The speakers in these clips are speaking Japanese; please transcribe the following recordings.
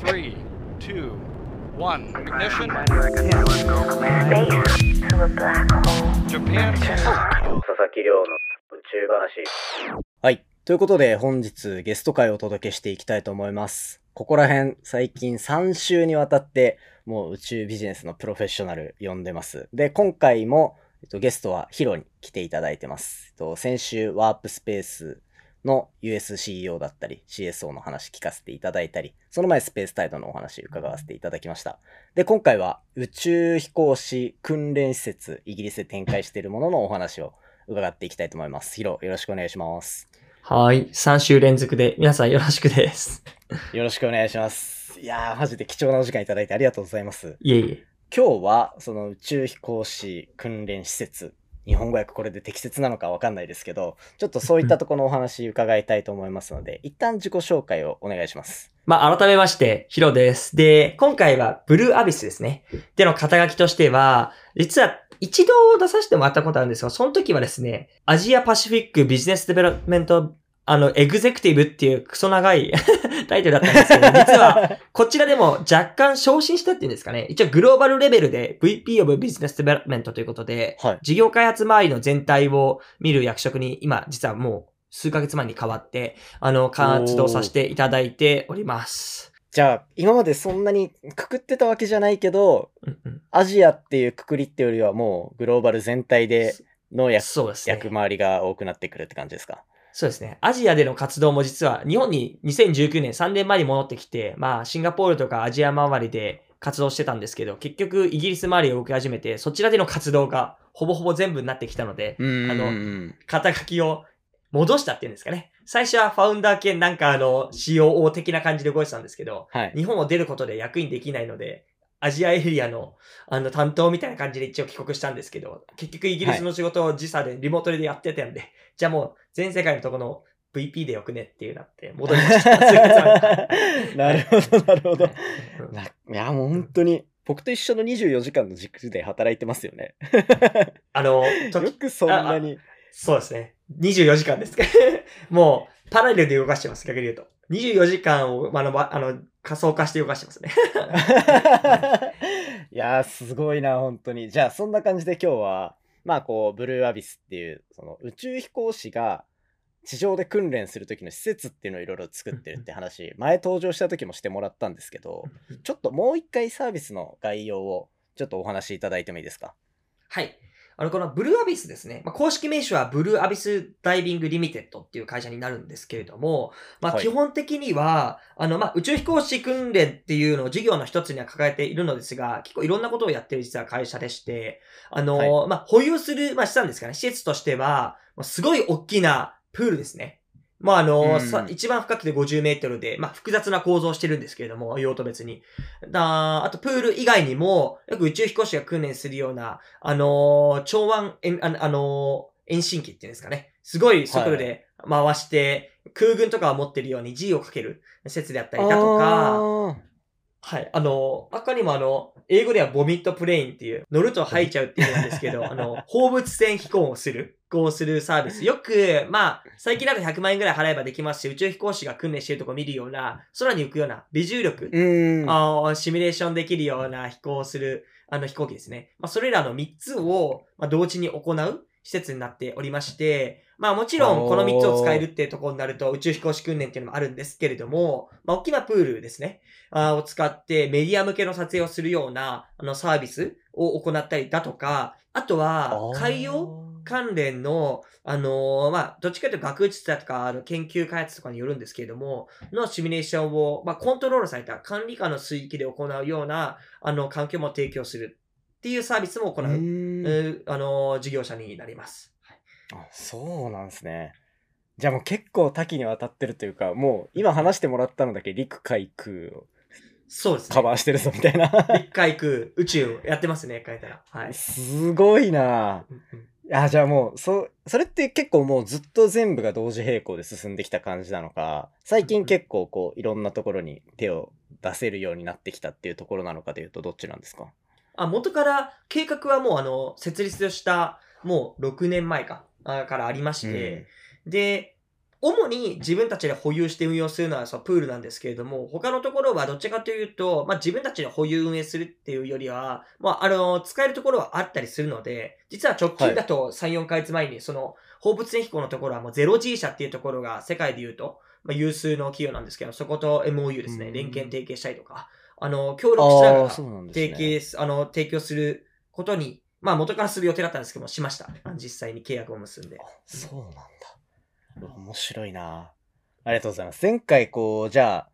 Three, two, one. Ignition. Space to a black hole. Japan. 佐々木亮の宇宙話。はい。ということで、本日ゲスト会をお届けしていきたいと思います。ここら辺、最近3週にわたって、もう宇宙ビジネスのプロフェッショナル呼んでます。で、今回も、えっと、ゲストはヒロに来ていただいてます。えっと、先週、ワープスペースの USCEO だったり、CSO の話聞かせていただいたり、その前スペースタイドのお話伺わせていただきました。で、今回は宇宙飛行士訓練施設、イギリスで展開しているもののお話を伺っていきたいと思います。ヒロ、よろしくお願いします。はい。3週連続で、皆さんよろしくです。よろしくお願いします。いやー、マジで貴重なお時間いただいてありがとうございます。いえいえ。今日は、その宇宙飛行士訓練施設、日本語訳これで適切なのかわかんないですけど、ちょっとそういったところのお話伺いたいと思いますので、一旦自己紹介をお願いします。まあ、改めまして、ヒロです。で、今回はブルーアビスですね。での肩書きとしては、実は一度出させてもらったことあるんですが、その時はですね、 Asia Pacific Business Development、あの、 Executive っていうクソ長い タイトルだったんですけど、実は、こちらでも若干昇進したっていうんですかね。一応グローバルレベルで VP of Business Development ということで、はい。事業開発周りの全体を見る役職に今、実はもう数ヶ月前に変わって、あの、活動させていただいております。じゃあ、今までそんなにくくってたわけじゃないけど、うんうんアジアっていうくくりってよりはもうグローバル全体での役ね。役回りが多くなってくるって感じですか？そうですね。アジアでの活動も実は日本に2019年3年前に戻ってきて、まあシンガポールとかアジア周りで活動してたんですけど、結局イギリス周りを動き始めて、そちらでの活動がほぼほぼ全部になってきたので、うんあのうん肩書きを戻したっていうんですかね。最初はファウンダー兼なんかあの COO 的な感じで動いてたんですけど、はい。日本を出ることで役にできないので、アジアエリアのあの担当みたいな感じで一応帰国したんですけど、結局イギリスの仕事を時差でリモートでやってたんで、じゃあもう全世界のとこの VP でよくねっていうなって戻りました。なるほど、なるほど。いや、もう本当に、僕と一緒の24時間の軸で働いてますよね。あの、とよくそんなに。そうですね。24時間ですか もう、パラレルで動かしてます、逆に言うと。24時間を、あの、まあの、仮想化して動かしてますね。いやー、すごいな、本当に。じゃあ、そんな感じで今日は、まあ、こう、ブルーアビスっていう、その宇宙飛行士が地上で訓練する時の施設っていうのをいろいろ作ってるって話、前登場した時もしてもらったんですけど、ちょっともう一回サービスの概要をちょっとお話しいただいてもいいですか？はい。あの、このブルーアビスですね。まあ、公式名称はブルーアビスダイビングリミテッドっていう会社になるんですけれども、まあ、はい基本的には、あの、まあ、宇宙飛行士訓練っていうのを事業の一つには抱えているのですが、結構いろんなことをやってる実は会社でして、あの、まあ、保有する、まあ、資産ですかね、施設としては、まあすごい大きなプールですね。まあ、あの、うんさ一番深くて50メートルで、まあ、複雑な構造をしてるんですけれども、用途別に。だあと、プール以外にも、よく宇宙飛行士が訓練するような、あのー超腕、えんああのー遠心機っていうんですかね。すごい速度で回して、空軍とかを持ってるように G をかける施設であったりだとか、あはい。あの、他にもあの、英語ではボミットプレインっていう、乗ると吐いちゃうっていうんですけど、あの、放物線飛行をする、飛行するサービス。よく、まあ、最近だと100万円ぐらい払えばできますし、宇宙飛行士が訓練してるとこ見るような、空に浮くような、微重力、ーうん。あーシミュレーションできるような飛行をする、あの飛行機ですね。まあ、それらの3つを、まあ、同時に行う施設になっておりまして、まあもちろんこの3つを使えるっていうところになると宇宙飛行士訓練っていうのもあるんですけれども、まあ大きなプールですね、あーを使ってメディア向けの撮影をするようなあのサービスを行ったりだとか、あとは海洋関連の、あのーまあ、どっちかというと学術だとか、あの研究開発とかによるんですけれども、のシミュレーションを、まあ、コントロールされた管理下の水域で行うような、あの、環境も提供するっていうサービスも行う、うあのー事業者になります。はいあそうなんですね。じゃあもう結構多岐にわたってるというか、もう今話してもらったのだけ陸海空をそうですね。カバーしてるぞみたいな。陸海空、宇宙やってますね、書いたら。はい。すごいなうんうんいや、じゃあもう、そ、それって結構もうずっと全部が同時並行で進んできた感じなのか、最近結構こう、いろんなところに手を出せるようになってきたっていうところなのかというと、どっちなんですか？あ、元から、計画はもうあの、設立した、もう6年前か、あからありまして、で、主に自分たちで保有して運用するのはそのプールなんですけれども、他のところはどっちかというと、まあ、自分たちで保有運営するっていうよりは、まあ、あの、使えるところはあったりするので、実は直近だと3、4ヶ月前に、その、放物線飛行のところはもう 0G 社っていうところが世界で言うと、まあ、有数の企業なんですけど、そこと MOU ですね、うん。連携提携したりとか、あの、協力しながああ、ら提ね。携す、あの、提供することに、まあ元からする予定だったんですけども、しました。実際に契約を結んで。そうなんだ。面白いな。ありがとうございます。前回こう、じゃあ、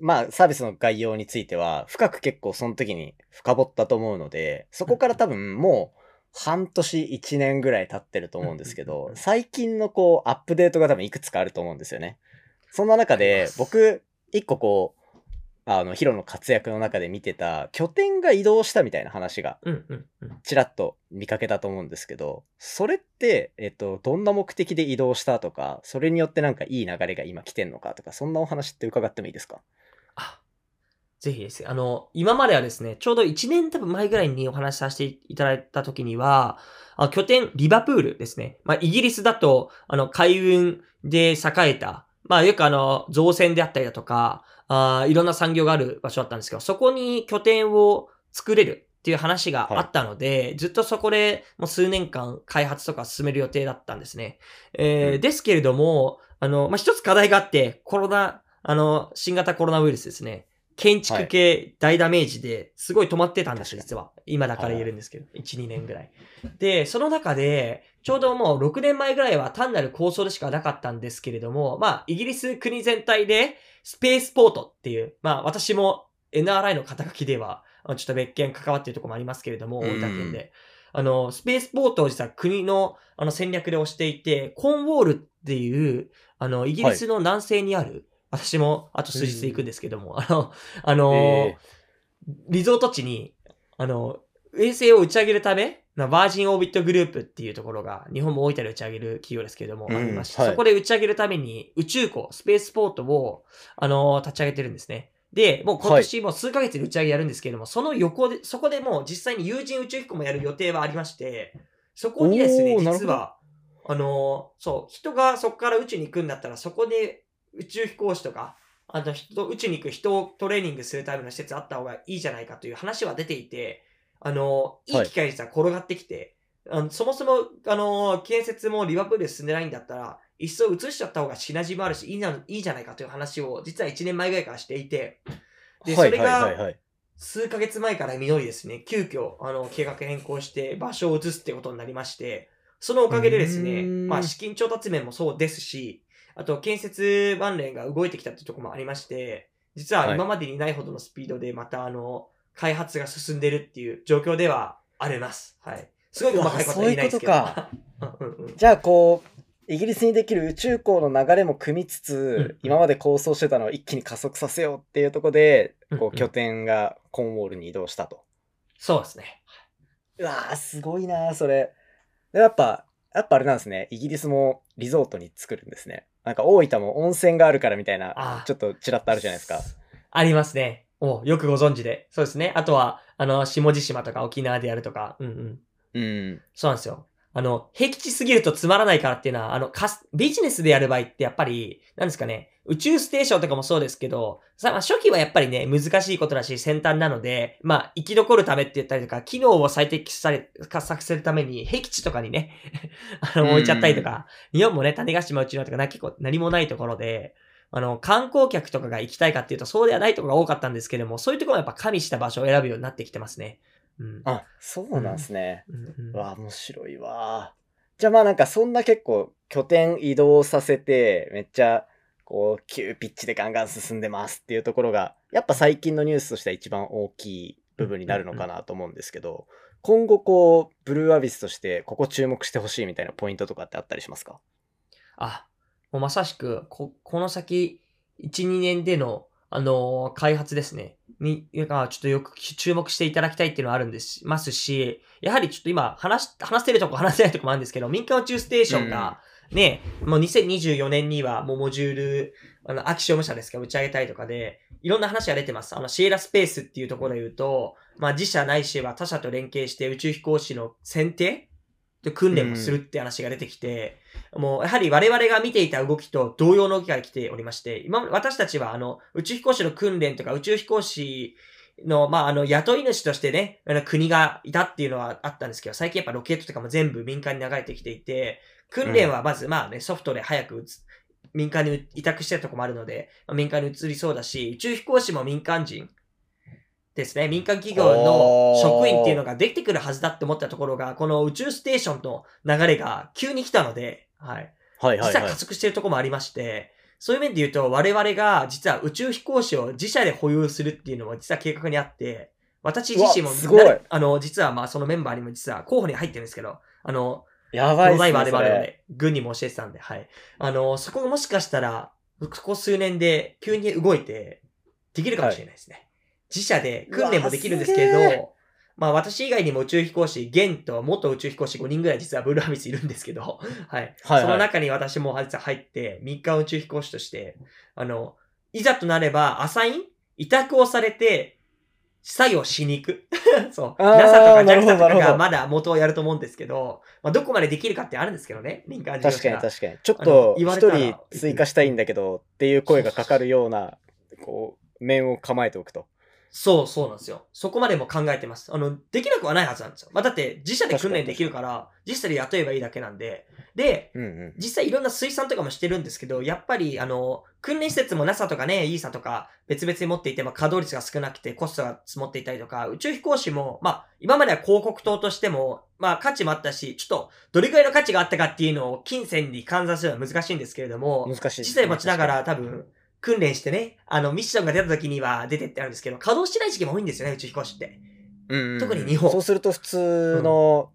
まあサービスの概要については、深く結構その時に深掘ったと思うので、そこから多分もう半年、1年ぐらい経ってると思うんですけど最近のこう、アップデートが多分いくつかあると思うんですよね。そんな中で僕、一個こう、あの、ヒロの活躍の中で見てた、拠点が移動したみたいな話が。ちらっと見かけたと思うんですけど、それって、えっと、どんな目的で移動したとか、それによってなんかいい流れが今来てんのかとか、そんなお話って伺ってもいいですか？あ、ぜひですね。あの、今まではですね、ちょうど1年多分前ぐらいにお話しさせていただいた時には、あ拠点、リバプールですね。まあ、イギリスだと、あの、海運で栄えた、まあ、よくあの、造船であったりだとか、あーいろんな産業がある場所だったんですけど、そこに拠点を作れるっていう話があったので、ずっとそこでもう数年間開発とか進める予定だったんですね。えーうんですけれども、あの、まあ、一つ課題があって、コロナ、あの、新型コロナウイルスですね。建築系大ダメージですごい止まってたんですよ、確実は。今だから言えるんですけど、1、2年ぐらい。で、その中で、ちょうどもう6年前ぐらいは単なる構想でしかなかったんですけれども、まあ、イギリス国全体で、スペースポートっていう、まあ、私も NRI の肩書きでは、ちょっと別件関わっているところもありますけれども、うん大分県で。あの、スペースポートを実は国のあの戦略で推していて、コーンウォールっていう、あの、イギリスの南西にある、私もあと数日で行くんですけども、あの、あの、えリゾート地に、あの、衛星を打ち上げるため、なバージンオービットグループっていうところが、日本も大分で打ち上げる企業ですけれども、うんありまして、はい。そこで打ち上げるために宇宙港、スペースポートを、あの、立ち上げてるんですね。で、もう今年もう数ヶ月で打ち上げやるんですけれども、その横で、そこでもう実際に有人宇宙飛行もやる予定はありまして、そこにですね、実は、あの、そう、人がそこから宇宙に行くんだったら、そこで宇宙飛行士とか、あと人、宇宙に行く人をトレーニングするための施設あった方がいいじゃないかという話は出ていて、あの、い。い機会に実は転がってきて、あのそもそも、あの、建設もリバプールで進んでないんだったら、一層移しちゃった方がシナジーもあるし、いいな、いいじゃないかという話を、実は1年前ぐらいからしていて、で、はいそれが、はいはいはい。数ヶ月前から実りですね、急遽、あの、計画変更して場所を移すってことになりまして、そのおかげでですね、まあ、資金調達面もそうですし、あと、建設関連が動いてきたってところもありまして、実ははい今までにないほどのスピードで、また、あの、開発が進んでるっていう状況ではあります。はい。すごい細かいことは言えないですけど。うわ うんうんうんじゃあこう、イギリスにできる宇宙港の流れも組みつつ、うん今まで構想してたのを一気に加速させようっていうところで、こう拠点がコーンウォールに移動したと。そうですね。うわー、すごいなー、それ。でやっぱ、やっぱあれなんですね。イギリスもリゾートに作るんですね。なんか大分も温泉があるからみたいあなー、ちょっとちらっとあるじゃないですか。。ありますね。およくご存知で。そうですね。あとは、あの、下地島とか沖縄でやるとか。うんうん。うん。そうなんですよ。あの、僻地すぎるとつまらないからっていうのは、あの、かすビジネスでやる場合ってやっぱり、なんですかね、宇宙ステーションとかもそうですけど、さまあ、初期はやっぱりね、難しいことだし、先端なので、まあ、生き残るためって言ったりとか、機能を最適され、加速するために、僻地とかにね、あの、置いちゃったりとか、日本もね、種子島宇宙のとかな、結構何もないところで、あの、観光客とかが行きたいかっていうと、そうではないところが多かったんですけども、そういうところもやっぱ加味した場所を選ぶようになってきてますね。うん。あ、そうなんですね。うわ、面白いわ。じゃあまあなんかそんな結構拠点移動させて、めっちゃこう急ピッチでガンガン進んでますっていうところが、やっぱ最近のニュースとしては一番大きい部分になるのかなと思うんですけど、今後こう、ブルーアビスとしてここ注目してほしいみたいなポイントとかってあったりしますか？あ、もうまさしく、こ、この先、1、2年での、あのー開発ですね。に、がちょっとよく注目していただきたいっていうのはあるんです、ますし、やはりちょっと今、話し、話せるとこ話せないとこもあるんですけど、民間宇宙ステーションが、ね、もう2024年にはもうモジュール、あの、秋潮武者ですか打ち上げたりとかで、いろんな話が出てます。あの、シエラスペースっていうところで言うと、まあ自社ないしは他社と連携して宇宙飛行士の選定で訓練もするって話が出てきて、もう、やはり我々が見ていた動きと同様の動きが来ておりまして、今、私たちはあの、宇宙飛行士の訓練とか宇宙飛行士の、まあ、あの、雇い主としてね、国がいたっていうのはあったんですけど、最近やっぱロケットとかも全部民間に流れてきていて、訓練はまず、まあね、ソフトで早く打つ、民間に委託してるとこもあるので、まあ、民間に移りそうだし、宇宙飛行士も民間人ですね。民間企業の職員っていうのができてくるはずだって思ったところが、この宇宙ステーションの流れが急に来たので、はい。はいはいはい実は加。速してるところもありまして、そういう面で言うと、我々が実は宇宙飛行士を自社で保有するっていうのも実は計画にあって、私自身もすごいなあの、実はまあそのメンバーにも実は候補に入ってるんですけど、あの、やばいっすね。あれで、軍にも教えてたんで、はい。あの、そこがもしかしたら、ここ数年で急に動いて、できるかもしれないですね。自社で訓練もできるんですけど、まあ私以外にも宇宙飛行士、現と元宇宙飛行士5人ぐらい実はブルーアビスいるんですけど、はい。はいその中に私も実は入って、民間宇宙飛行士として、あの、いざとなれば、アサイン委託をされて、作業しに行く。そう。NASA とか JAXA とかがまだ元をやると思うんですけど、まあどこまでできるかってあるんですけどね、民間事業確か。に確かに。ちょっあと一人追加したいんだけどっていう声がかかるような、こう、面を構えておくと。そうそうなんですよ。そこまでも考えてます。あの、できなくはないはずなんですよ。まあだって自社で訓練できるから、自社で雇えばいいだけなんで。で、うんうん。実際いろんな水産とかもしてるんですけど、やっぱり、あの、訓練施設も NASA とかね、ESA とか別々に持っていて、まあ、稼働率が少なくてコストが積もっていたりとか、宇宙飛行士も、まあ、今までは広告塔としても、まあ、価値もあったし、ちょっと、どれぐらいの価値があったかっていうのを金銭に換算するのは難しいんですけれども、難しいね。実際持ちながら多分、訓練してね、あの、ミッションが出た時には出てってあるんですけど、稼働してない時期も多いんですよね、宇宙飛行士って。うんうんうん特に日本そうすると普通の、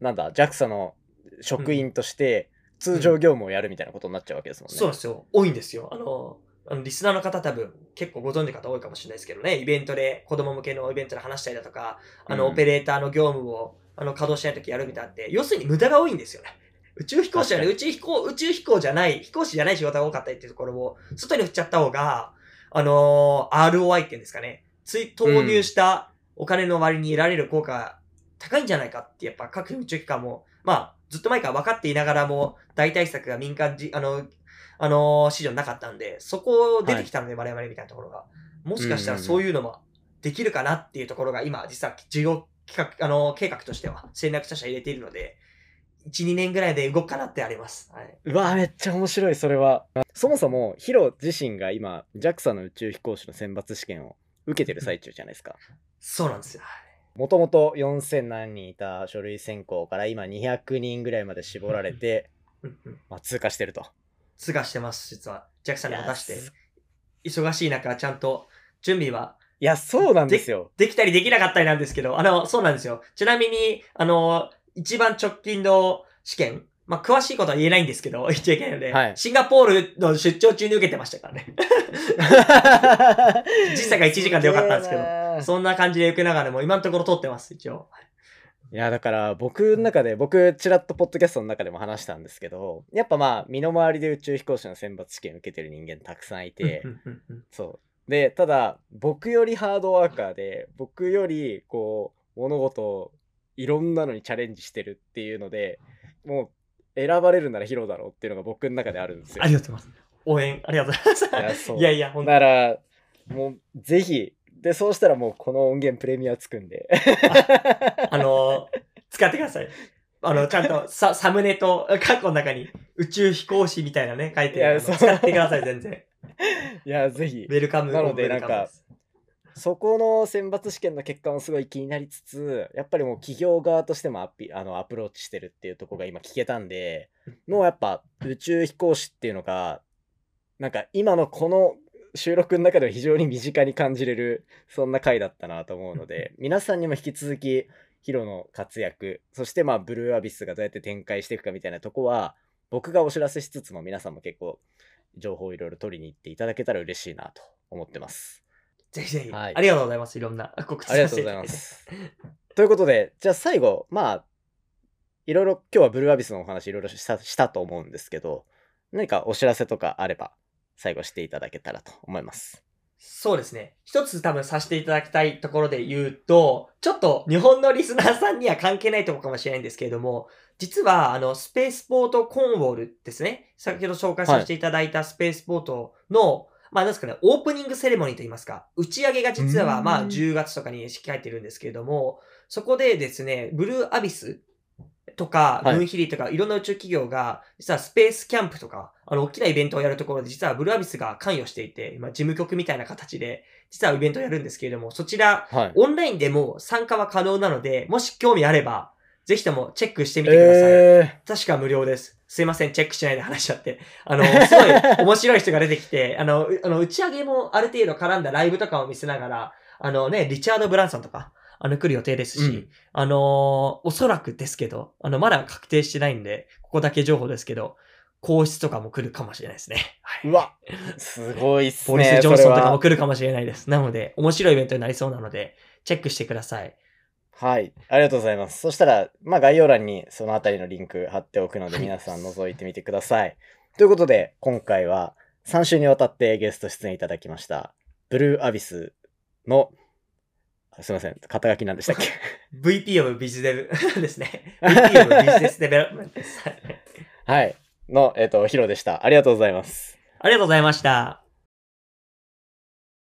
なんだ、JAXA の職員として、通常業務をやるみたいなことになっちゃうわけですもんね。そうなんですよ。多いんですよ。あの、あのリスナーの方多分結構ご存知の方多いかもしれないですけどね、イベントで、子供向けのイベントで話したりだとか、あの、うんオペレーターの業務を、あの、稼働しないときやるみたいなって、要するに無駄が多いんですよね。宇宙飛行士はね、確宇宙飛行、宇宙飛行じゃない、飛行士じゃない仕事が多かったりっていうところを、外に振っちゃった方が、あのー ROI っていうんですかね、つい、投入したお金の割に得られる効果が高いんじゃないかって、やっぱ各宇宙機関も、まあ、ずっと前から分かっていながらも、大対策が民間じ、あの、あのー市場なかったんで、そこ出てきたので、我々みたいなところが。もしかしたらそういうのもできるかなっていうところが今、実は事業企画、あのー計画としては戦略としては入れているので、1、2年ぐらいで動くかなってあります。はい。うわめっちゃ面白い、それは。そもそも、ヒロ自身が今、JAXA の宇宙飛行士の選抜試験を受けてる最中じゃないですか。そうなんですよ。もともと4000何人いた書類選考から今200人ぐらいまで絞られて、まあ、通過してると。通過してます、実は。JAXA にも出して。忙しい中、ちゃんと準備はいや、そうなんですよ。できたりできなかったりなんですけど、あの、そうなんですよ。ちなみに、あの、一番直近の試験、まあ、詳しいことは言えないんですけど、言っちゃいけないので、はいシンガポールの出張中に受けてましたからね。時差が1時間でよかったんですけどどそんな感じで受けながらも、今のところ通ってます、一応。いや、だから僕の中で、僕、ちらっとポッドキャストの中でも話したんですけど、やっぱまあ、身の回りで宇宙飛行士の選抜試験受けてる人間たくさんいてそう。で、ただ、僕よりハードワーカーで、僕より、こう、物事をいろんなのにチャレンジしてるっていうので、もう、選ばれるならヒロだろうっていうのが僕の中であるんですよ。ありがとうございます。応援、ありがとうございます。いやいやほんとだから、もう、ぜひ、で、そうしたらもうこの音源プレミアつくんで。あの、使ってください。あの、ちゃんとササムネとカッコの中に宇宙飛行士みたいなね、書いてある使ってください、全然。いや、ぜひウ。ェルカム。なのでなんかそこの選抜試験の結果もすごい気になりつつ、やっぱりもう企業側としてもアピあのアプローチしてるっていうところが今聞けたんで、もうやっぱ宇宙飛行士っていうのが、なんか今のこの収録の中では非常に身近に感じれる、そんな回だったなと思うので、皆さんにも引き続きヒロの活躍、そしてまあブルーアビスがどうやって展開していくかみたいなとこは、僕がお知らせしつつも皆さんも結構情報をいろいろ取りに行っていただけたら嬉しいなと思ってます。ぜひぜひ、はいありがとうございます。いろんな告知ありがとうございます。ということで、じゃあ最後、まあ、いろいろ今日はブルーアビスのお話いろいろしたしたと思うんですけど、何かお知らせとかあれば、最後していただけたらと思います。そうですね。一つ多分させていただきたいところで言うと、ちょっと日本のリスナーさんには関係ないところかもしれないんですけれども、実はあの、スペースポートコンウォールですね。先ほど紹介させていただいたスペースポートの、まあなんですかね、オープニングセレモニーといいますか、打ち上げが実はうんまあ10月とかに控えてるんですけれども、そこでですね、ブルーアビスとか、はいムーンヒリーとか、いろんな宇宙企業が、実はスペースキャンプとか、あの、大きなイベントをやるところで、実はブルーアビスが関与していて、今、事務局みたいな形で、実はイベントをやるんですけれども、そちら、はい。オンラインでも参加は可能なので、もし興味あれば、ぜひともチェックしてみてください。え確か無料です。すいません、チェックしないで話しちゃって。あの、すごい 面白い人が出てきて、あの、うあの打ち上げもある程度絡んだライブとかを見せながら、あのね、リチャード・ブランソンとか、あの、来る予定ですし、うんあのおそらくですけど、あの、まだ確定してないんで、ここだけ情報ですけど、皇室とかも来るかもしれないですね。はい。ー、うわ、すごいっすボリス・ね。ジョンソンとかも来るかもしれないです。なので、面白いイベントになりそうなので、チェックしてください。はい。ありがとうございます。そしたら、まあ概要欄にそのあたりのリンク貼っておくので、皆さん覗いてみてください。ということで、今回は3週にわたってゲスト出演いただきました、ブルーアビスの、あすいません、肩書きなんでしたっけ？VP of ビジデブですね。VP of ビジネスデベロップメントです。はいはい。の、えっ、と、ヒロでした。ありがとうございます。ありがとうございました。